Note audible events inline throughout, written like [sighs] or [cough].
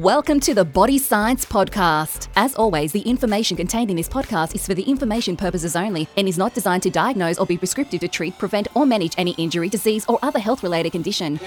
Welcome to the Body Science Podcast. As always, the information contained in this podcast is for the information purposes only and is not designed to diagnose or be prescriptive to treat, prevent, or manage any injury, disease, or other health related condition.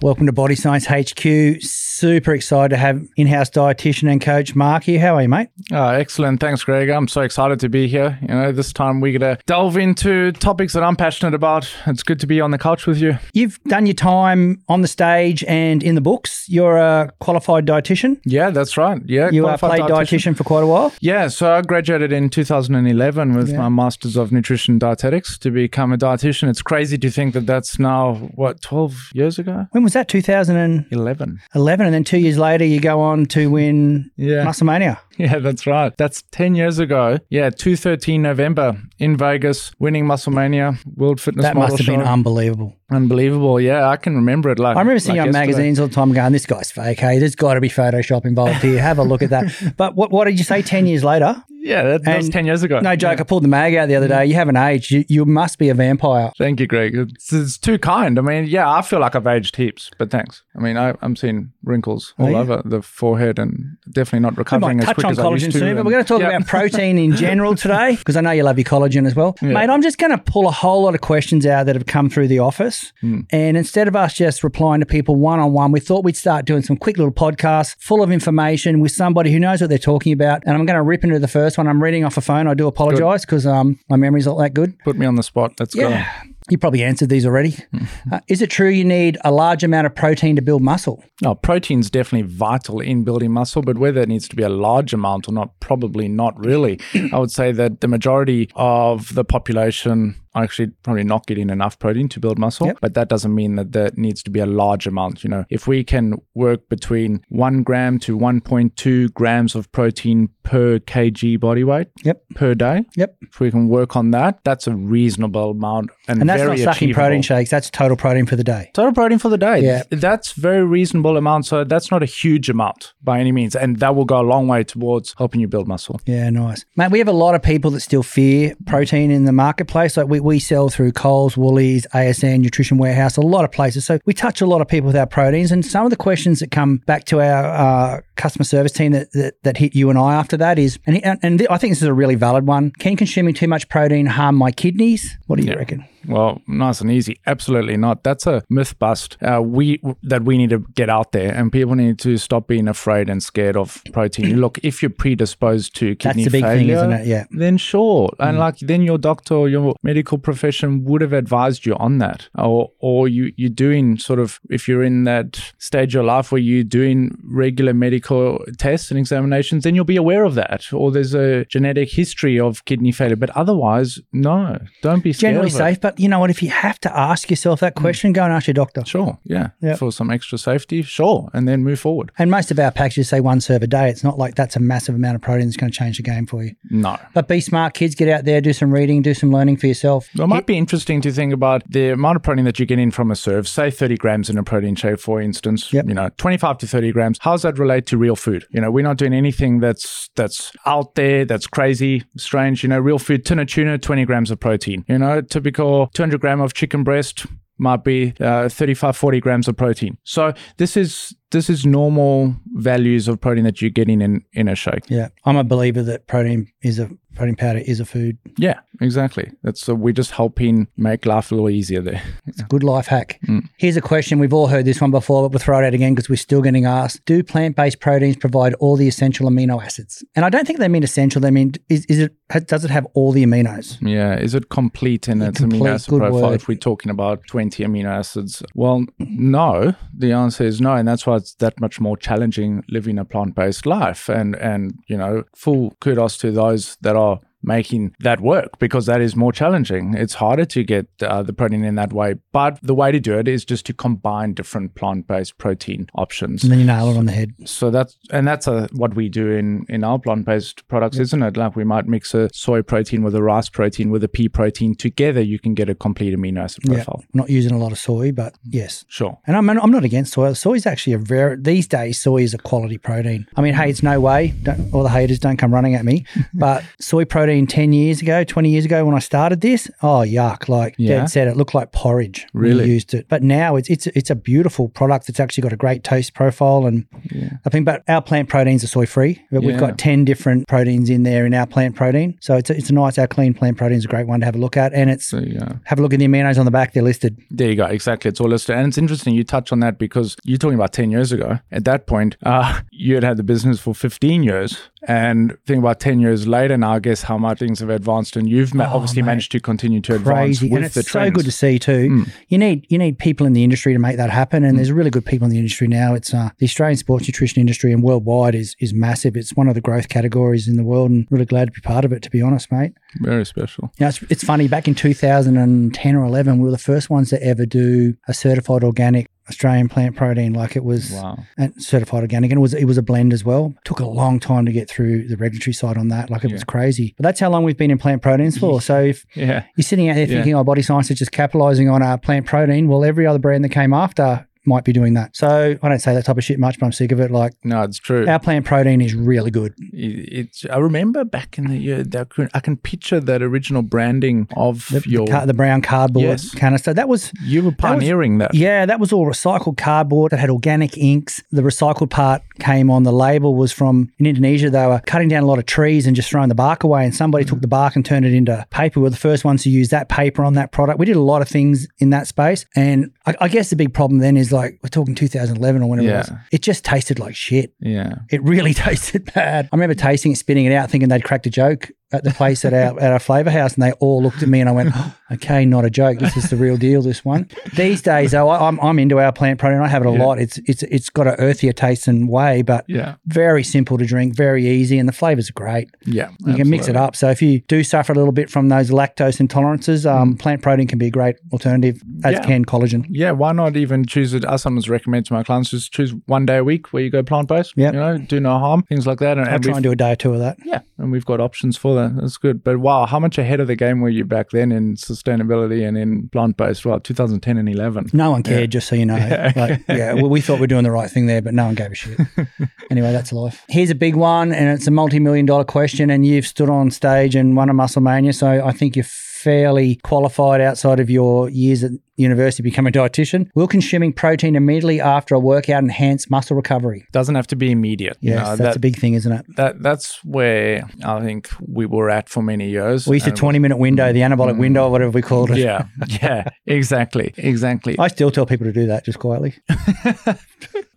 Welcome to Body Science HQ. Super excited to have in-house dietitian and coach Mark here. How are you, mate? Oh, excellent. Thanks, Greg. I'm so excited to be here. You know, this time we're going to delve into topics that I'm passionate about. It's good to be on the couch with you. You've done your time on the stage and in the books. You're a qualified dietitian. Yeah, that's right. Yeah, You uh, played dietitian. for quite a while. Yeah, so I graduated in 2011 with Yeah. my Masters of Nutrition Dietetics to become a dietitian. It's crazy to think that that's now, what, 12 years ago? When was that? 2011. 11. And then two years later, you go on to win Yeah. Musclemania. [laughs] Yeah, that's right. That's 10 years ago. Yeah, 213 November in Vegas, winning Musclemania, World Fitness That Model must have Show. been unbelievable. Unbelievable. Yeah, I can remember it like I remember seeing like on yesterday. magazines all the time going, this guy's fake. Hey, there's got to be Photoshop involved here. Have a look at that. [laughs] But what, what did you say 10 years later? Yeah, that, that was 10 years ago. No joke. I pulled the mag out the other day. You haven't aged. You, you must be a vampire. Thank you, Greg. It's, it's too kind. I mean, yeah, I feel like I've aged heaps, but thanks. I mean, I, I'm seeing wrinkles all Oh, yeah? over the forehead and definitely not recovering as touch quick on as I used collagen soon, but we're going to talk yeah. about [laughs] protein in general today because I know you love your collagen as well. Yeah. Mate, I'm just going to pull a whole lot of questions out that have come through the office. Hmm. And instead of us just replying to people one on one, we thought we'd start doing some quick little podcasts full of information with somebody who knows what they're talking about. And I'm going to rip into the first one. I'm reading off a phone. I do apologize because um, my memory's not that good. Put me on the spot. Let's Yeah. You probably answered these already. Mm-hmm. Uh, is it true you need a large amount of protein to build muscle? go. Oh, protein's definitely vital in building muscle, but whether it needs to be a large amount or not, probably not really. [clears throat] I would say that the majority of the population actually probably not getting enough protein to build muscle, Yep. but that doesn't mean that there needs to be a large amount. You know, if we can work between one gram to 1.2 grams of protein per kg body weight Yep. per day, Yep. if we can work on that, that's a reasonable amount and, And that's very not sucking achievable. protein shakes. That's total protein for the day. Total protein for the day. Yeah. That's very reasonable amount. So that's not a huge amount by any means. And that will go a long way towards helping you build muscle. Yeah, nice. Mate, we have a lot of people that still fear protein in the marketplace. Like we, we sell through Coles, Woolies, ASN, Nutrition Warehouse, a lot of places. So we touch a lot of people with our proteins. And some of the questions that come back to our uh, customer service team that, that, that hit you and I after that is, and, and, th- I think this is a really valid one. Can consuming too much protein harm my kidneys? What do you Yeah. reckon? Well, nice and easy. Absolutely not. That's a myth bust. Uh, we that we need to get out there, and people need to stop being afraid and scared of protein. [clears throat] Look, if you're predisposed to kidney the big thing, failure, isn't it? Yeah. then sure, and like then your doctor or your medical profession would have advised you on that, or or you you're doing sort of if you're in that stage of life where you're doing regular medical tests and examinations, then you'll be aware of that, or there's a genetic history of kidney failure. But otherwise, no, don't be scared Generally safe, but you know what? If you have to ask yourself that hmm. question, go and ask your doctor. Sure, yeah. Yep. For some extra safety, sure, and then move forward. And most of our packages say one serve a day. It's not like that's a massive amount of protein that's going to change the game for you. No. But be smart, kids. Get out there, do some reading, do some learning for yourself. Well, it might be interesting to think about the amount of protein that you get in from a serve, say 30 grams in a protein shake, for instance, Yep. you know, 25 to 30 grams. How does that relate to real food? You know, we're not doing anything that's that's out there, that's crazy, strange. You know, real food, tin of tuna, 20 grams of protein. You know, typical 200 gram of chicken breast might be uh, 35, 40 grams of protein. So this is this is normal values of protein that you're getting in, in a shake. Yeah, I'm a believer that protein is a protein powder is a food. Yeah, exactly. That's so we're just helping make life a little easier there. It's a good life hack. Mm. Here's a question we've all heard this one before, but we'll throw it out again because we're still getting asked: Do plant-based proteins provide all the essential amino acids? And I don't think they mean essential. They mean is, is it does it have all the aminos? Yeah, is it complete in its complete, amino acid profile word. if we're talking about 20 amino acids? Well, no. The answer is no, and that's why it's that much more challenging living a plant-based life. And and you know, full kudos to those that are making that work because that is more challenging. It's harder to get uh, the protein in that way, but the way to do it is just to combine different plant-based protein options. And then you nail it on the head. So that's and that's uh what we do in in our plant-based products, isn't it? Like we might mix a soy protein with a rice protein with a pea protein together. You can get a complete amino acid profile. I'm not using a lot of soy, but yes. Sure. And I'm, I'm not against soy. Soy is actually a very, these days, soy is a quality protein. I mean, hey, it's no way, don't, all the haters don't come running at me, [laughs] but soy protein protein 10 years ago, 20 years ago when I started this, oh, yuck. Like Yeah. Dad said, it looked like porridge Really? used it. But now it's, it's, it's a beautiful product. It's actually got a great taste profile. And I think, but our plant proteins are soy free. But we've got 10 different proteins in there in our plant protein. So it's a, it's a nice, our clean plant protein is a great one to have a look at. And it's, So have a look at the aminos on the back. They're listed. There you go. Exactly. It's all listed. And it's interesting you touch on that because you're talking about 10 years ago. At that point, uh, [laughs] you had had the business for 15 years. And think about 10 years later now, I guess how much things have advanced. And you've ma- Oh, obviously mate. managed to continue to advance with and it's the so trends. good to see too. Mm. You need you need people in the industry to make that happen, and there's really good people in the industry now. It's uh, the Australian sports nutrition industry and worldwide is is massive. It's one of the growth categories in the world, and really glad to be part of it. To be honest, mate. Very special. You know, it's, it's funny. Back in 2010 or 11, we were the first ones to ever do a certified organic Australian plant protein. Like it was Wow. and certified organic, and it was it was a blend as well. Took a long time to get through the regulatory side on that. Like it was crazy. But that's how long we've been in plant proteins for. [laughs] So if Yeah. you're sitting out there Yeah. thinking, oh, body science is just capitalizing on our plant protein. Well, every other brand that came after might be doing that. So I don't say that type of shit much, but I'm sick of it. Like No, it's true. our plant protein is really good. It's. I remember back in the year that I can, picture that original branding of The, your. the, ca- the brown cardboard Yes. canister. That was you were pioneering that. yeah, that was all recycled cardboard. It had organic inks. The recycled part came on the label was from in Indonesia. They were cutting down a lot of trees and just throwing the bark away. And somebody mm. took the bark and turned it into paper. We were the first ones to use that paper on that product. We did a lot of things in that space. And I, I guess the big problem then is like we're talking 2011 or whenever it was. It just tasted like shit. Yeah. It really [laughs] tasted bad. I remember tasting it, spitting it out, thinking they'd cracked a joke at the place at our at our flavour house, and they all looked at me, and I went, [gasps] "Okay, not a joke. This is the real deal. This one." These days, though, I, I'm I'm into our plant protein. I have it a Yeah. lot. It's it's it's got an earthier taste and way, but Yeah. very simple to drink, very easy, and the flavours are great. Yeah. You can mix it up. So if you do suffer a little bit from those lactose intolerances, um, plant protein can be a great alternative, as Mm. Yeah. can collagen. Yeah, why not even choose it? I sometimes recommend to my clients just choose one day a week where you go plant based. Yeah, You know, do no harm, things like that. And, I'll and try and do a day or two of that. yeah, and we've got options for that. That's good. But wow, how much ahead of the game were you back then in sustainability and in plant based? Well, 2010 and 11. No one cared, just so you know. [laughs] Yeah. Like, yeah, well, we thought we were doing the right thing there, but no one gave a shit. [laughs] anyway, that's life. Here's a big one, and it's a multi million dollar question, and you've stood on stage and won a Muscle Mania, so I think you're fairly qualified outside of your years at university become a dietitian. Will consuming protein immediately after a workout enhance muscle recovery? Doesn't have to be immediate. you know, that's that, a big thing, isn't it? that that's where I think we were at for many years. We used a 20 minute window, the anabolic window, whatever we called it. Yeah, [laughs] yeah, exactly, exactly. I still tell people to do that just quietly. [laughs]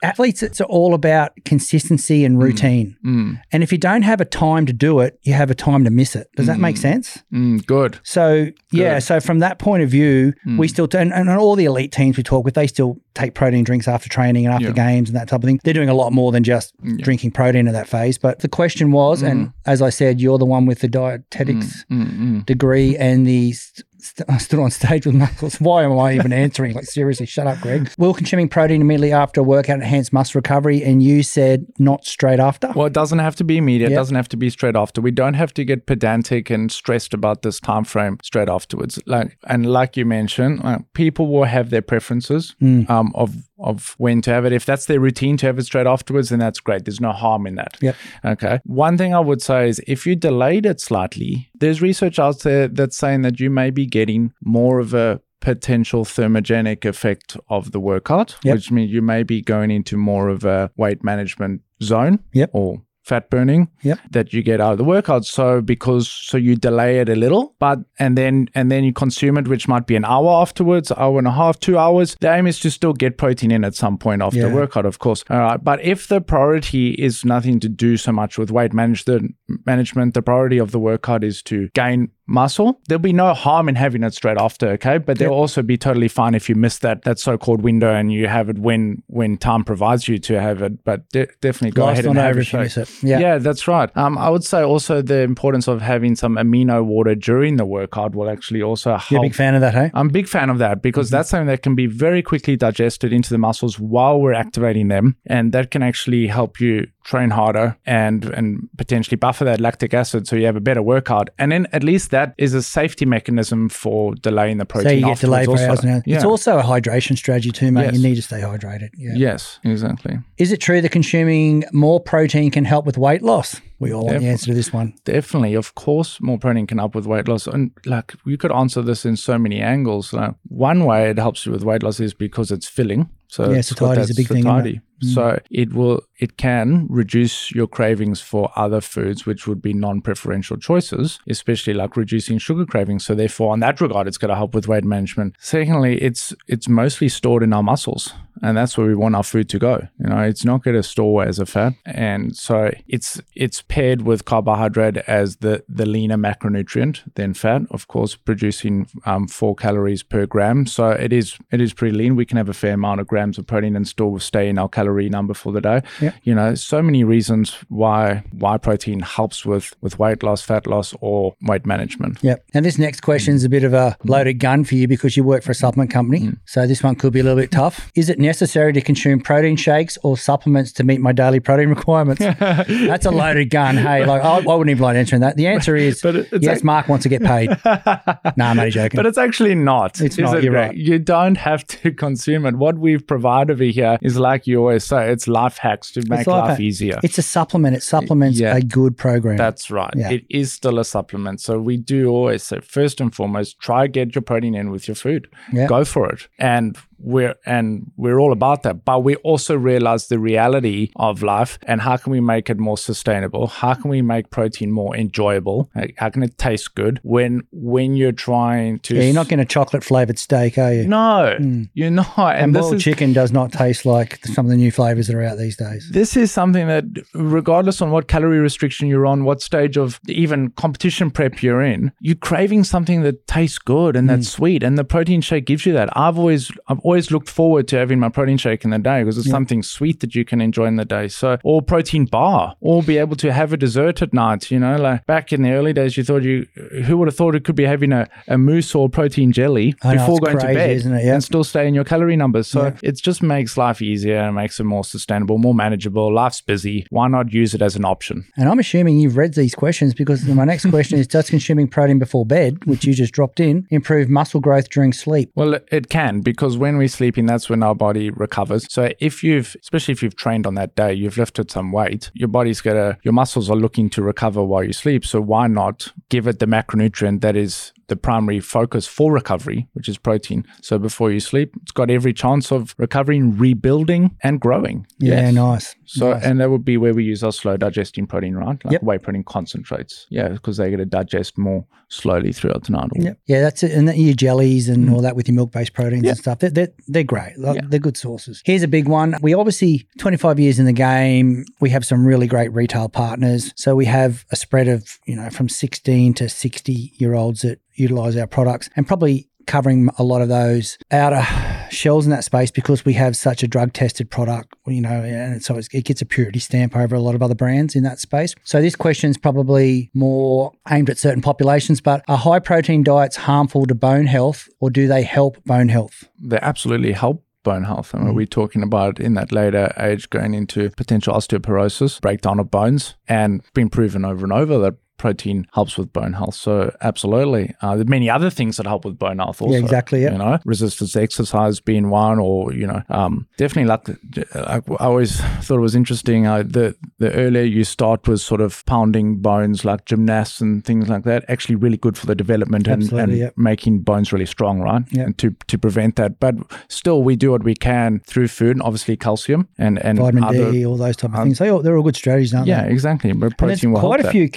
Athletes, it's all about consistency and routine. Mm, And if you don't have a time to do it, you have a time to miss it. Does that make sense? mm, good. So, yeah, Good. so from that point of view, we still, and, and all the elite teams we talk with, they still take protein drinks after training and after Yeah. games and that type of thing. They're doing a lot more than just drinking protein in that phase. But the question was, and as I said, you're the one with the dietetics Mm, mm. degree and the st- I stood on stage with muscles. [laughs] Why am I even answering? Like, seriously, shut up, Greg. Will consuming protein immediately after a workout enhance muscle recovery? And you said not straight after. Well, it doesn't have to be immediate. It doesn't have to be straight after. We don't have to get pedantic and stressed about this time frame straight afterwards. Like and like you mentioned, uh, people will have their preferences Mm. um, of of when to have it. If that's their routine to have it straight afterwards, then that's great. There's no harm in that. Yep. Okay. One thing I would say is if you delayed it slightly, there's research out there that's saying that you may be getting more of a potential thermogenic effect of the workout, Yep. which means you may be going into more of a weight management zone Yep. or fat burning Yep. that you get out of the workout so because so you delay it a little but and then and then you consume it which might be an hour afterwards hour and a half two hours the aim is to still get protein in at some point after Yeah. workout of course all right but if the priority is nothing to do so much with weight manage the management the priority of the workout is to gain muscle there'll be no harm in having it straight after okay but there'll also be totally fine if you miss that that so-called window and you have it when when time provides you to have it but de- definitely go ahead and have over your if miss it. Yeah. Yeah, that's right. Um, I would say also the importance of having some amino water during the workout will actually also help. You're a big fan of that, hey? I'm a big fan of that because that's something that can be very quickly digested into the muscles while we're activating them, and that can actually help you train harder and and potentially buffer that lactic acid so you have a better workout. And then at least that is a safety mechanism for delaying the protein. So you get delayed for also. hours now. Yeah. It's also a hydration strategy too, mate. Yes. You need to stay hydrated. Yeah. yes, exactly. Is it true that consuming more protein can help with weight loss? We all want the answer to this one. Definitely, of course, more protein can help with weight loss, and like you could answer this in so many angles. Like, one way it helps you with weight loss is because it's filling. So Yeah, satiety is a big thing, isn't it? satiety. Mm. So it will, it can reduce your cravings for other foods, which would be non-preferential choices, especially like reducing sugar cravings. So therefore, on that regard, it's going to help with weight management. Secondly, it's it's mostly stored in our muscles, and that's where we want our food to go. You know, it's not going to store as a fat, and so it's it's paired with carbohydrate as the the leaner macronutrient than fat, of course, producing um, four calories per gram. So it is it is pretty lean. We can have a fair amount of grams of protein and still stay in our calorie number for the day. Yeah. You know, so many reasons why why protein helps with with weight loss, fat loss, or weight management. Yep. And this next question is a bit of a loaded gun for you because you work for a supplement company. Mm. So this one could be a little bit tough. Is it necessary to consume protein shakes or supplements to meet my daily protein [laughs] requirements? That's a loaded gun. Hey, like I, I wouldn't even like answering that. The answer is But yes. Mark wants to get paid. [laughs] nah, I'm only joking. But it's actually not. It's not, it, you're right. You don't have to [laughs] consume it. What we've provided over here is like you always say, it's life hacks to make life life, hack. easier. it's a supplement. It supplements Yeah. a good program. That's right. Yeah. It is still a supplement. So we do always say first and foremost, try get your protein in with your food. Yeah. Go for it. And we're and we're all about that. But we also realize the reality of life and how can we make it more sustainable? How can we make protein more enjoyable? Like, How can it taste good when when you're trying to yeah, you're not getting a chocolate flavored steak, are you? No, hmm. you're not. And, and boiled is chicken does not taste like some of the new flavors that are out these days. this is something that regardless on what calorie restriction you're on what stage of even competition prep you're in you're craving something that tastes good and that's hmm. sweet and the protein shake gives you that i've always i've always looked forward to having my protein shake in the day because it's something sweet that you can enjoy in the day. So or protein bar or be able to have a dessert at night you know like back in the early days you thought you who would have thought it could be having a, a mousse or protein jelly I before it's going crazy, to bed isn't it? Yeah. and still stay in your calorie numbers. So it just makes life easier and makes it more sustainable more manageable. Life's busy. Why not use it as an option? And I'm assuming you've read these questions because my next question is Does consuming protein before bed, which you just dropped in, improve muscle growth during sleep? well it can because when we're sleeping that's when our body recovers. So if you've especially if you've trained on that day you've lifted some weight your body's gonna your muscles are looking to recover while you sleep. So why not give it the macronutrient that is the primary focus for recovery, which is protein. So before you sleep, it's got every chance of recovering, rebuilding, and growing. Yeah, Yes. nice. So, Nice. and that would be where we use our slow digesting protein, right? Like Yep. whey protein concentrates. Yeah, because they're going to digest more slowly throughout the night. Yeah, yeah, that's it. And then your jellies and all that with your milk-based proteins Mm. Yeah. and stuff, they're, they're, they're great. Like, Yeah. They're good sources. Here's a big one. We obviously, 25 years in the game, we have some really great retail partners. So we have a spread of, you know, from 16 to 60 year olds that utilize our products and probably covering a lot of those outer shells in that space because we have such a drug tested product, you know, and so it's, it gets a purity stamp over a lot of other brands in that space. So this question is probably more aimed at certain populations, but are high protein diets harmful to bone health or do they help bone health? They absolutely help bone health. And we're mm. talking about in that later age going into potential osteoporosis, breakdown of bones, and been proven over and over that protein helps with bone health. So absolutely. Uh, there are many other things that help with bone health also. yeah, exactly, yeah. You know, resistance to exercise being one or, you know, um, definitely like, I always thought it was interesting. Uh, the, the earlier you start with sort of pounding bones like gymnasts and things like that, actually really good for the development and, and yeah. making bones really strong, right? Yeah. And to, to prevent that. But still, we do what we can through food, and obviously calcium and, and Vitamin other, D, all those type of things. They all, they're all good strategies, aren't Yeah, they? Yeah, exactly. But And protein will quite a that. Few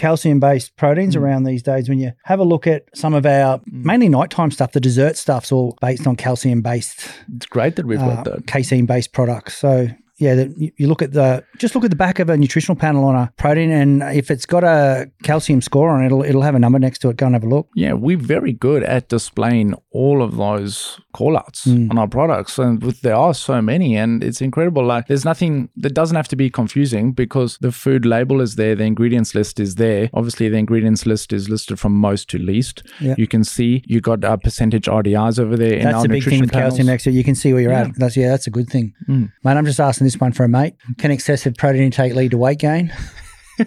calcium-based proteins around these days. When you have a look at some of our mainly nighttime stuff, the dessert stuff's all based on calcium-based, It's great that we've uh, got that. casein-based products. So yeah, the, you- look at the just look at the back of a nutritional panel on a protein, and if it's got a calcium score on it, it'll it'll have a number next to it. Go and have a look. Yeah, we're very good at displaying all of those callouts Mm. on our products. And with, there are so many, and it's incredible. Like, there's nothing that doesn't have to be confusing because the food label is there, the ingredients list is there. Obviously, the ingredients list is listed from most to least. Yeah. You can see you got uh, percentage RDIs over there in our the big thing with calcium panels. next to it. You can see where you're Yeah. at. That's yeah, that's a good thing. Mm. Mate, I'm just asking this one for a mate. Can excessive protein intake lead to weight gain? [laughs]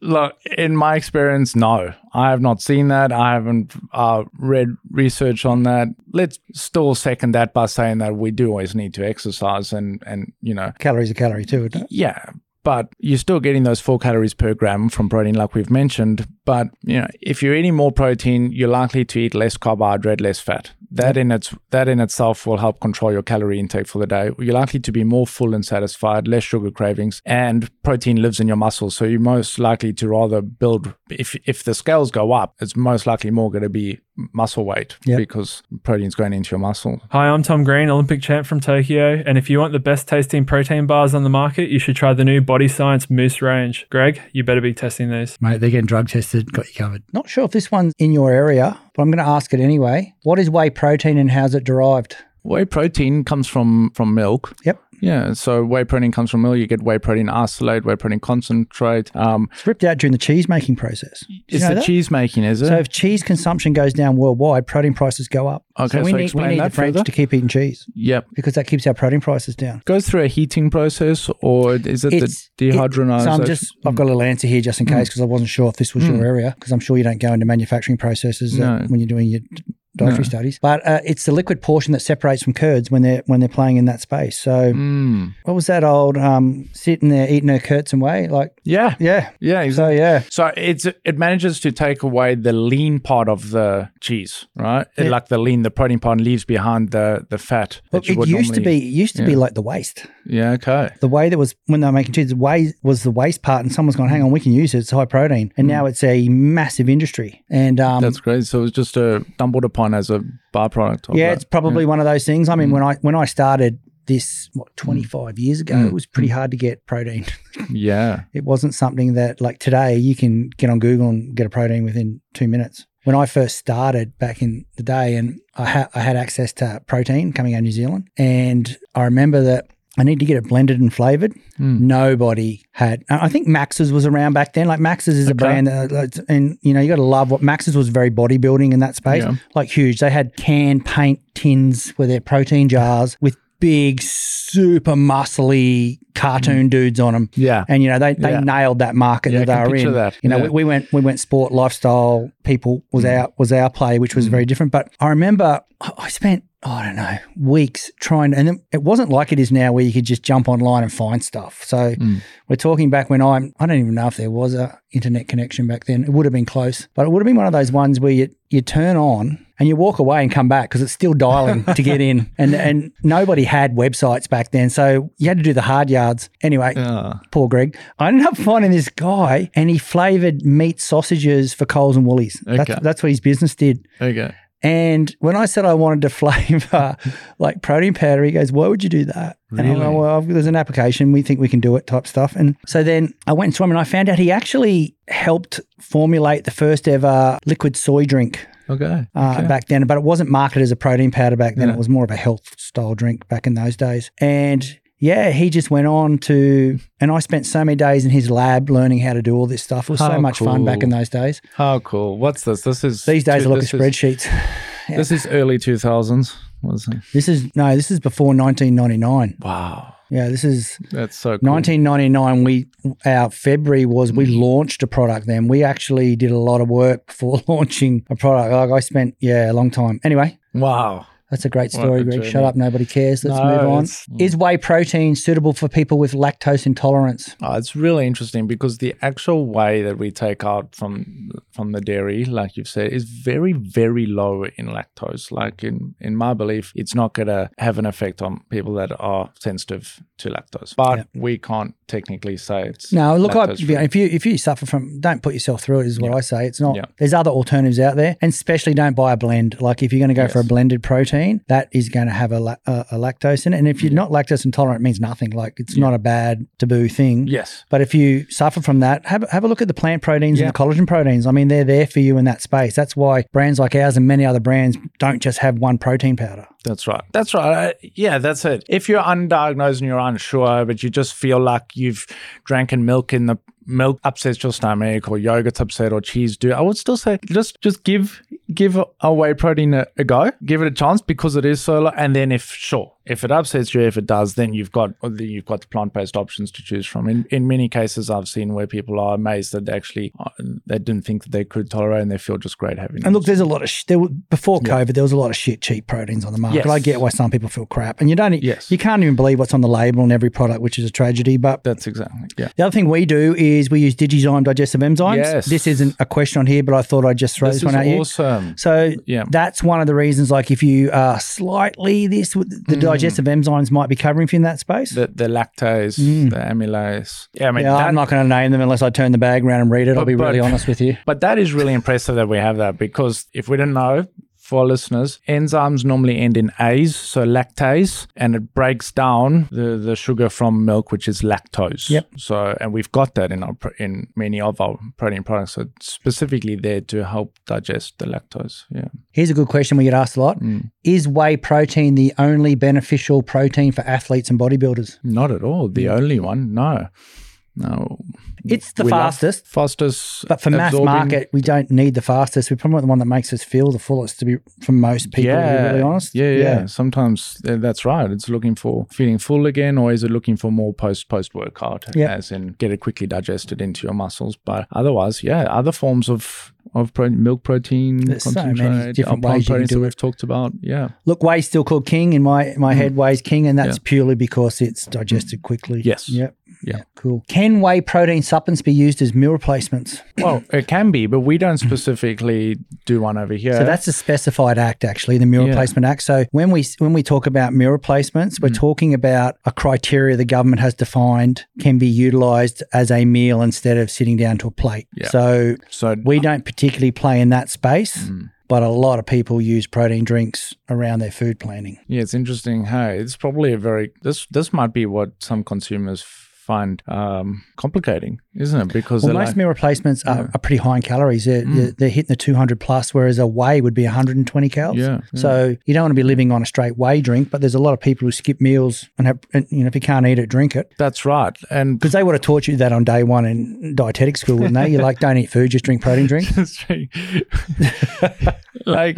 Look, in my experience, no, I have not seen that. I haven't uh, read research on that. Let's still second that by saying that we do always need to exercise, and and you know, Calories are calorie too, yeah, but you're still getting those four calories per gram from protein, like we've mentioned. But you know, if you're eating more protein, you're likely to eat less carbohydrate, less fat. That in its that in itself will help control your calorie intake for the day. You're likely to be more full and satisfied, less sugar cravings, and protein lives in your muscles. So you're most likely to rather build. If if the scales go up, it's most likely more going to be muscle weight Yep. because protein's going into your muscle. Hi, I'm Tom Green, Olympic champ from Tokyo. And if you want the best tasting protein bars on the market, you should try the new Body Science Mousse range. Greg, you better be testing these. Mate, they're getting drug tested, got you covered. Not sure if this one's in your area, but I'm going to ask it anyway. What is whey protein and how's it derived? Whey protein comes from from milk. Yep. Yeah, so whey protein comes from milk. You get whey protein isolate, whey protein concentrate. Um, It's ripped out during the cheese making process. Did you it's know the that? cheese making, is it? So if cheese consumption goes down worldwide, protein prices go up. Okay, so we so need, we explain need that the French further. to keep eating cheese yep. because that keeps our protein prices down. Goes through a heating process, or is it It's- the it- dehydrogenation? So I'm just, I've got a little answer here just in case because I wasn't sure if this was your area because I'm sure you don't go into manufacturing processes uh, No. when you're doing your d- dietary No. studies. But uh, it's the liquid portion that separates from curds when they're when they're playing in that space. So Mm. what was that old um, sitting there eating her curds and whey? Like Yeah, yeah. yeah, exactly. So yeah, So it's it manages to take away the lean part of the cheese, right? It- Yeah. like the lean, the protein part leaves behind the the fat. Well, it used to be it used to be like the waste. Yeah. Okay. The way that was when they were making cheese, the whey was the waste part, and someone's gone, hang on, we can use it. It's high protein, and now it's a massive industry. And um, Mm. That's great. So it's just a stumbled upon as a byproduct. Of yeah, that. it's probably one of those things. I Mm. mean, when I when I started this what 25 years ago, it was Mm. pretty hard to get protein. [laughs] yeah. it wasn't something that like today you can get on Google and get a protein within two minutes. When I first started back in the day, and I, ha- I had access to protein coming out of New Zealand, and I remember that I need to get it blended and flavored. Mm. Nobody had. I think Max's was around back then. Like Max's is a brand, that, and you know you got to love what Max's was very bodybuilding in that space, Yeah. like huge. They had can paint tins with their protein jars with big, super muscly cartoon dudes on them. Yeah. And you know they, they Yeah. nailed that market Yeah, that they were in. that. You know, Yeah. we, we went we went sport lifestyle people was Mm. our was our play, which was very different. But I remember I spent I don't know weeks trying, and it- it wasn't like it is now where you could just jump online and find stuff. So Mm. we're talking back when I'm I don't even know if there was a internet connection back then. It would have been close, but it would have been one of those ones where you you turn on. And you walk away and come back because it's still dialing to get in, [laughs] and and nobody had websites back then, so you had to do the hard yards. Anyway, Yeah. poor Greg. I ended up finding this guy and he flavored meat sausages for Coles and Woolies. That's, Okay. that's what his business did. Okay. And when I said I wanted to [laughs] flavor like protein powder, he goes, Why would you do that? And I'm like, Really? well, there's an application. We think we can do it type stuff. And so then I went and saw him and I found out he actually helped formulate the first ever liquid soy drink Okay. uh, okay. back then, but it wasn't marketed as a protein powder back then. Yeah. It was more of a health style drink back in those days. And yeah, he just went on to, and I spent so many days in his lab learning how to do all this stuff. It was so How much fun back in those days. How cool. What's this? This is These days, I two- look at spreadsheets. [sighs] This is early 2000s. Was it? This is no, this is before 1999. Wow. Yeah, this is That's so cool. 1999. We our February was we Mm. launched a product. Then we actually did a lot of work [laughs] before [laughs] launching a product. Like I spent yeah a long time. Anyway, Wow. That's a great story, Greg. Shut up. Nobody cares. Let's No, move on. it's- mm. Is whey protein suitable for people with lactose intolerance? Oh, it's really interesting because the actual whey that we take out from from the dairy, like you've said, is very very low in lactose. Like in in my belief, it's not going to have an effect on people that are sensitive to lactose. But we can't technically say it's No, look, I, if you if you suffer from, don't put yourself through it. Is what I say. It's not. Yeah. There's other alternatives out there, and especially don't buy a blend. Like if you're going to go for a blended protein, that is going to have a, la- a, a lactose in it. And if you're mm-hmm. not lactose intolerant, it means nothing. Like it's not a bad taboo thing. yes, But if you suffer from that, have, have a look at the plant proteins Yeah. and the collagen proteins. I mean, they're there for you in that space. That's why brands like ours and many other brands don't just have one protein powder. That's right. That's right. Yeah, that's it. If you're undiagnosed and you're unsure, but you just feel like you've drank and milk in the milk upsets your stomach or yogurt's upset or cheese do, I would still say just just give give a whey protein a, a go, give it a chance because it is so low. And then if sure, if it upsets you, if it does, then you've got you've got the plant based options to choose from. In in many cases, I've seen where people are amazed that they actually uh, they didn't think that they could tolerate, and they feel just great having. And look, there's a lot of sh- there were, before COVID, there was a lot of shit cheap proteins on the market. Yes. I get why some people feel crap, and you don't. Yes. You can't even believe what's on the label on every product, which is a tragedy. But That's exactly yeah. the other thing we do is we use DigeZyme digestive enzymes. Yes. This isn't a question on here, but I thought I'd just throw this, This one at you. awesome. So Yeah. that's one of the reasons. Like if you are slightly this, with the digestive enzymes might be covering for you in that space. Mm. The the lactase, the amylase. Yeah, I mean yeah, that, I'm not going to name them unless I turn the bag around and read it. I'll But- be really honest with you. [laughs] But that is really impressive that we have that because if we didn't know, for our listeners, enzymes normally end in A's, so lactase, and it breaks down the, the sugar from milk, which is lactose. Yep. So, and we've got that in our in many of our protein products. So, specifically there to help digest the lactose. Yeah. Here's a good question we get asked a lot: Mm. Is whey protein the only beneficial protein for athletes and bodybuilders? Not at all. The only one. No. No. It's the We love fastest, Fastest. but for mass absorbing- market, we don't need the fastest. We probably want the one that makes us feel the fullest. To be, for most people, to be really honest. Yeah, yeah. Sometimes uh, that's right. It's looking for feeling full again, or is it looking for more post post workout, Yeah. as in get it quickly digested into your muscles? But otherwise, yeah, other forms of of pro- milk protein, There's so many different ways you can proteins do that it. we've talked about. Yeah, Look, whey's still called king in my my head. Whey's king, and that's Mm. Yeah. purely because it's digested quickly. Yes. Yep. Yeah. Cool. Can whey protein supplements be used as meal replacements? well, it can be, but we don't specifically do one over here. So that's a specified act, actually, the meal Yeah. replacement act. So when we when we talk about meal replacements, Mm. we're talking about a criteria the government has defined can be utilised as a meal instead of sitting down to a plate. Yeah. So so we don't particularly play in that space, Mm. but a lot of people use protein drinks around their food planning. Yeah, it's interesting. Hey, it's probably a very this this might be what some consumers find um, complicating, isn't it? Because Well, most like, meal replacements are, are pretty high in calories. They're, Mm. they're, hitting the 200 plus, whereas a whey would be 120 calories. Yeah, yeah. So you don't want to be living on a straight whey drink, but there's a lot of people who skip meals and have, and, you know, if you can't eat it, drink it. that's right. And Because they would have taught you that on day one in dietetic school, wouldn't they? You're like, don't eat food, just drink protein [laughs] drink. That's true. [laughs] like,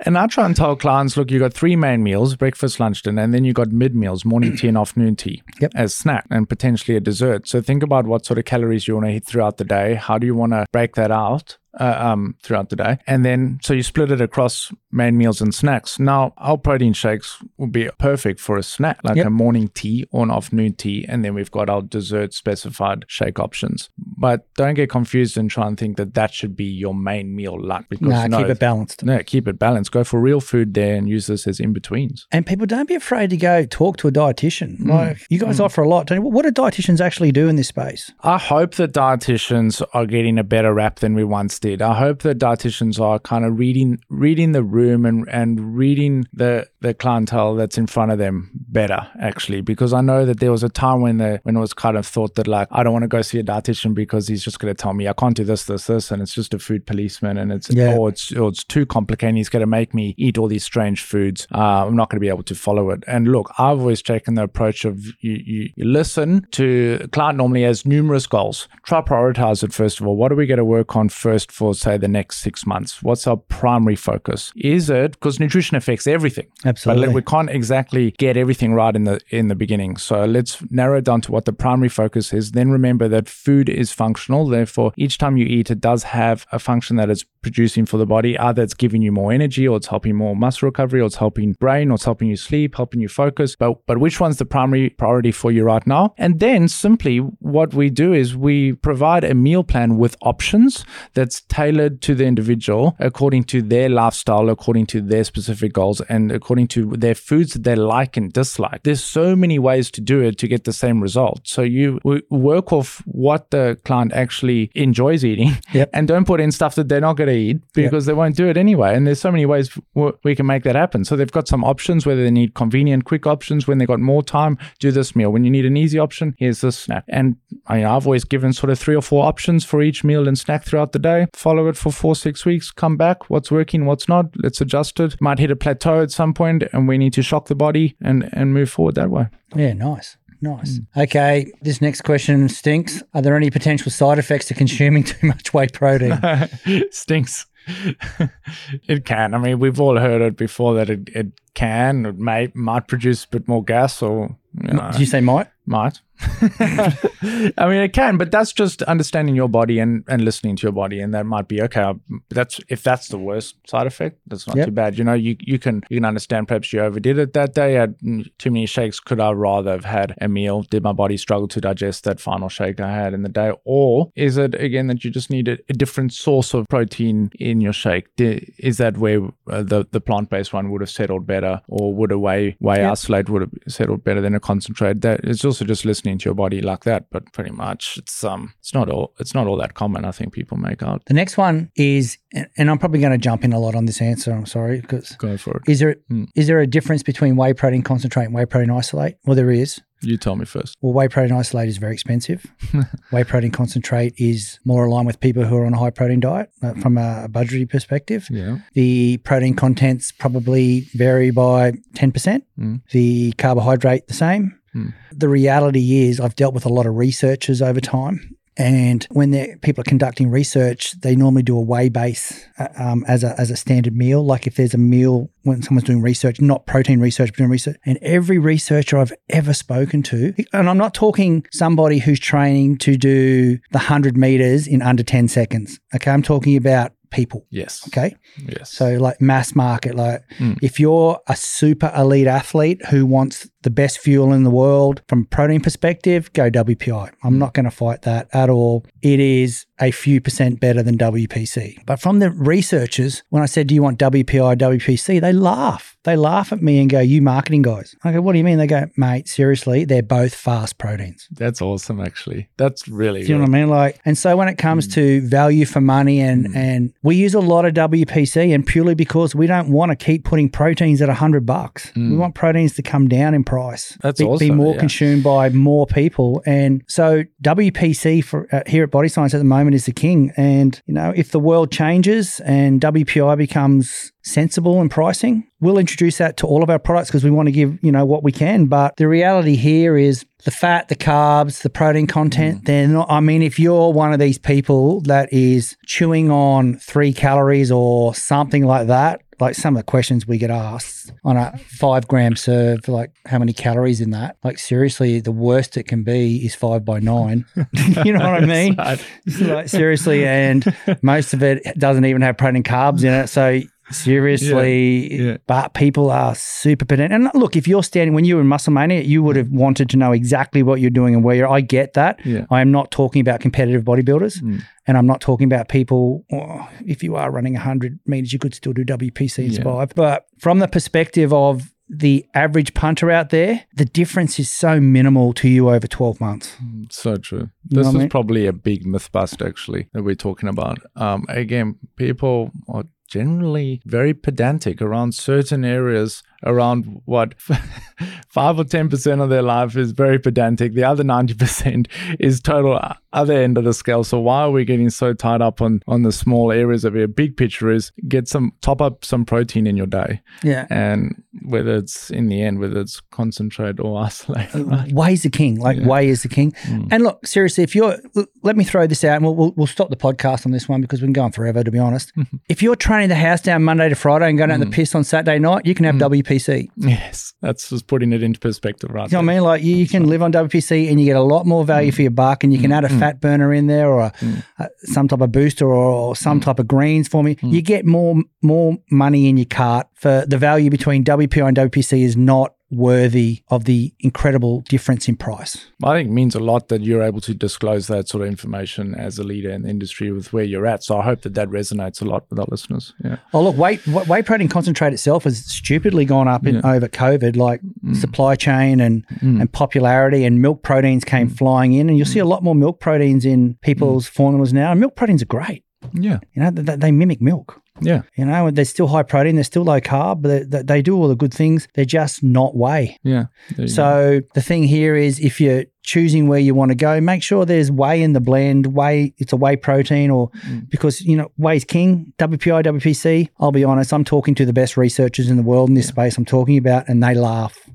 and I try and tell clients, look, you've got three main meals, breakfast, lunch, dinner, and then you've got mid meals, morning tea and afternoon tea Yep. as snack and potentially a dessert. So think about what sort of calories you want to hit throughout the day. How do you want to break that out? Uh, um, throughout the day, and then so you split it across main meals and snacks. Now, our protein shakes would be perfect for a snack, like Yep. a morning tea or an afternoon tea, and then we've got our dessert specified shake options. But don't get confused and try and think that that should be your main meal lunch because Nah, no, keep it balanced. no, keep it balanced. Go for real food there and use this as in betweens. And people don't be afraid to go talk to a dietitian. Mm. Like you guys offer a lot. Don't you? What do dietitians actually do in this space? I hope that dietitians are getting a better rap than we once did. I hope that dietitians are kind of reading reading the room and, and reading the, the clientele that's in front of them better, actually. Because I know that there was a time when the when it was kind of thought that like I don't want to go see a dietitian because he's just going to tell me I can't do this, this, this, and it's just a food policeman, and it's Yeah. or it's or it's too complicated. He's going to make me eat all these strange foods. Uh, I'm not going to be able to follow it. And look, I've always taken the approach of you, you, you listen to a client normally has numerous goals. Try prioritize it first of all. What are we going to work on first for say the next six months? What's our primary focus? Is it because nutrition affects everything? Absolutely. But we can't exactly get everything right in the in the beginning. So let's narrow it down to what the primary focus is. Then remember that food is functional. Therefore, each time you eat, it does have a function that it's producing for the body. Either it's giving you more energy, or it's helping more muscle recovery, or it's helping brain, or it's helping you sleep, helping you focus. But but which one's the primary priority for you right now? And then simply what we do is we provide a meal plan with options that's tailored to the individual according to their lifestyle, according to their specific goals, and according to their foods that they like and dislike. There's so many ways to do it to get the same result. So you work off what the client actually enjoys eating [laughs] Yep. and don't put in stuff that they're not going to eat because they won't do it anyway. And there's so many ways w- we can make that happen. So they've got some options, whether they need convenient, quick options. When they've got more time, do this meal. When you need an easy option, here's this snack. And I mean, I've always given sort of three or four options for each meal and snack throughout the day. Follow it for four, six weeks. Come back. What's working? What's not? Let's adjust it. Might hit a plateau at some point, and we need to shock the body and and move forward that way. Yeah, nice. Nice. Mm. Okay, this next question stinks. Are there any potential side effects to consuming [laughs] too much whey protein? [laughs] Stinks. [laughs] it can. I mean, we've all heard it before that it, it can, it may might produce a bit more gas or you know, Did you say might? might. I mean, it can, but that's just understanding your body and, and listening to your body, and that might be okay. um, That's if that's the worst side effect, that's not Yep. too bad. You know, you you can you can understand. Perhaps you overdid it that day. Had mm, too many shakes. Could I rather have had a meal? Did my body struggle to digest that final shake I had in the day, or is it again that you just need a, a different source of protein in your shake? Is that where uh, the the plant based one would have settled better, or would a whey whey Yep. isolate would have settled better than a concentrate? That it's also just listening to your body like that. But pretty much, it's um, it's not all it's not all that common. I think people make out. The next one is, and I'm probably going to jump in a lot on this answer. I'm sorry because Go for it. is there is Hmm. there a difference between whey protein concentrate and whey protein isolate? Well, there is. You tell me first. Well, whey protein isolate is very expensive. [laughs] whey protein concentrate is more aligned with people who are on a high protein diet uh, from a budgetary perspective. Yeah. The protein contents probably vary by 10%. Mm. The carbohydrate, the same. Mm. The reality is, I've dealt with a lot of researchers over time. And when people are conducting research, they normally do a whey base uh, um, as, a, as a standard meal. Like if there's a meal when someone's doing research, not protein research, but doing research. And every researcher I've ever spoken to, and I'm not talking somebody who's training to do the 100 meters in under 10 seconds. Okay. I'm talking about people. Yes. Okay. Yes. So like mass market, like Mm. if you're a super elite athlete who wants the best fuel in the world from a protein perspective, go WPI. I'm not going to fight that at all. It is a few percent better than WPC. But from the researchers, when I said, Do you want WPI, or WPC? They laugh. They laugh at me and go, You marketing guys. I go, What do you mean? They go, Mate, seriously, they're both fast proteins. That's awesome. Actually, that's really. Do you know what I mean? Like, and so when it comes to value for money, and Mm. and we use a lot of WPC, and purely because we don't want to keep putting proteins at hundred bucks. We want proteins to come down in price. Mm. That's be, be more yeah. consumed by more people, and so WPC for uh, here at Body Science at the moment is the king. And you know, if the world changes and WPI becomes sensible in pricing, we'll introduce that to all of our products because we want to give you know what we can. But the reality here is the fat, the carbs, the protein content, they're not. I mean, if you're one of these people that is chewing on three calories or something like that, like some of the questions we get asked on a five gram serve, like how many calories in that? Like, seriously, the worst it can be is five by nine. [laughs] you know what I [laughs] mean? Like, seriously. And most of it doesn't even have protein carbs in it. So, seriously, Yeah, yeah. but people are super pedantic. And look, if you're standing when you were in Muscle Mania, you would have wanted to know exactly what you're doing and where you're. I get that. Yeah. I am not talking about competitive bodybuilders, Mm. and I'm not talking about people. oh, if you are running 100 meters, you could still do WPC and survive. But from the perspective of the average punter out there, the difference is so minimal to you over 12 months. So true. You This what I is mean? probably a big myth bust, actually, that we're talking about. Um, again, people are generally very pedantic around certain areas around what [laughs] five or ten percent of their life is very pedantic. The other ninety percent [laughs] is total other end of the scale. So why are we getting so tied up on on the small areas of it? Big picture is get some top up some protein in your day, Yeah. and whether it's in the end whether it's concentrate or [laughs] isolate. Right? Whey's the king. Like Yeah. Way is the king. Mm. And look, seriously, if you're, let me throw this out, and we'll, we'll, we'll stop the podcast on this one because we've been going forever, to be honest. if you're the house down Monday to Friday and going out in Mm. the piss on Saturday night, you can have WPC. Yes, that's just putting it into perspective, right? You know what I mean? Like you, you can live on WPC and you get a lot more Mm. value for your buck, and you can add a fat burner in there or a, a, some type of booster or, or some Mm. type of greens for me. You get more more money in your cart for the value between WPI and WPC is not worthy of the incredible difference in price. I think it means a lot that you're able to disclose that sort of information as a leader in the industry with where you're at. So I hope that that resonates a lot with our listeners. Yeah. Oh look, weight wa- whey protein concentrate itself has stupidly gone up in over COVID, like mm. supply chain and mm. and popularity, and milk proteins came mm. flying in, and you'll see a lot more milk proteins in people's formulas now. And milk proteins are great. Yeah. You know, they, they mimic milk. Yeah. You know, and they're still high protein, they're still low carb, but they, they, do all the good things. They're just not whey. Yeah. You go. So the thing here is, if you're choosing where you want to go, make sure there's whey in the blend. Whey, it's a whey protein, or mm. because you know whey's king. WPI, WPC. I'll be honest, I'm talking to the best researchers in the world in this space. I'm talking about, and they laugh. [laughs]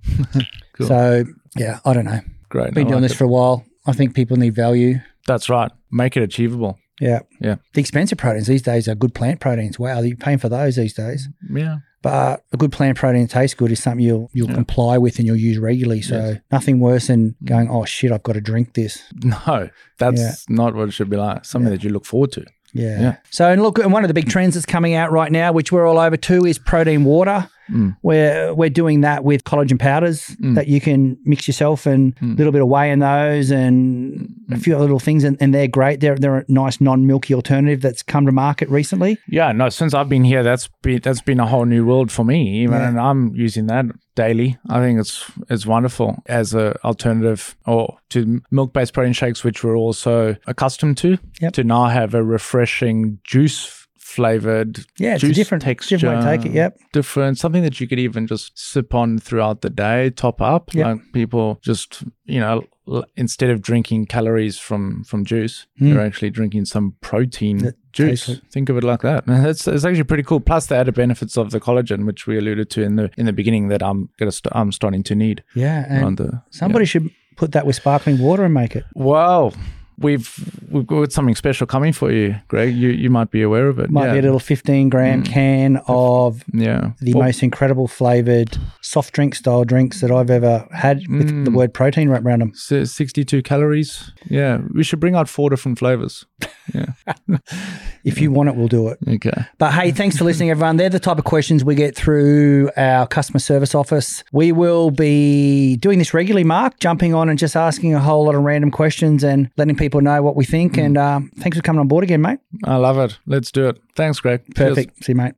Cool. So yeah, I don't know. great. Been I doing like this it. for a while. I think people need value. That's right. Make it achievable. Yeah. Yeah. The expensive proteins these days are good plant proteins. Wow, you're paying for those these days. Yeah. But a good plant protein that tastes good is something you'll you'll comply with and you'll use regularly. So nothing worse than going, oh shit, I've got to drink this. No, that's Yeah. not what it should be like. Something that you look forward to. Yeah. Yeah. So and look, and one of the big trends that's coming out right now, which we're all over too, is protein water. Mm. We're we're doing that with collagen powders that you can mix yourself and a Mm. little bit of whey in those and a few other little things, and, and they're great. They're they're a nice non milky alternative that's come to market recently. Yeah, no. Since I've been here, that's been that's been a whole new world for me. Even Yeah. and I'm using that daily. I think it's it's wonderful as a alternative or to milk based protein shakes, which we're also accustomed to. Yep. To now have a refreshing juice flavored Yeah, it's juice different- texture, different way to take it, yep. different something that you could even just sip on throughout the day, top up. Yep. Like people just you know instead of drinking calories from from juice, Mm. you're actually drinking some protein That juice. tastes Think of it like that. [laughs] It's, it's actually pretty cool. Plus the added benefits of the collagen, which we alluded to in the in the beginning, that I'm gonna st- I'm starting to need. Yeah, and the, somebody should put that with sparkling water and make it. Well, we've we've got something special coming for you, Greg. You you might be aware of it. Might yeah. be a little fifteen gram can of yeah. the Well, most incredible flavored soft drink style drinks that I've ever had with the Mm. word protein wrapped around them. si- 62 calories. Yeah, we should bring out four different flavors. Yeah. [laughs] If you want it, we'll do it. Okay. But hey, thanks for listening, everyone. They're the type of questions we get through our customer service office. We will be doing this regularly, Mark, jumping on and just asking a whole lot of random questions and letting people know what we think. And um, thanks for coming on board again, mate. I love it. Let's do it. Thanks, Greg. Cheers. Perfect. See you, mate.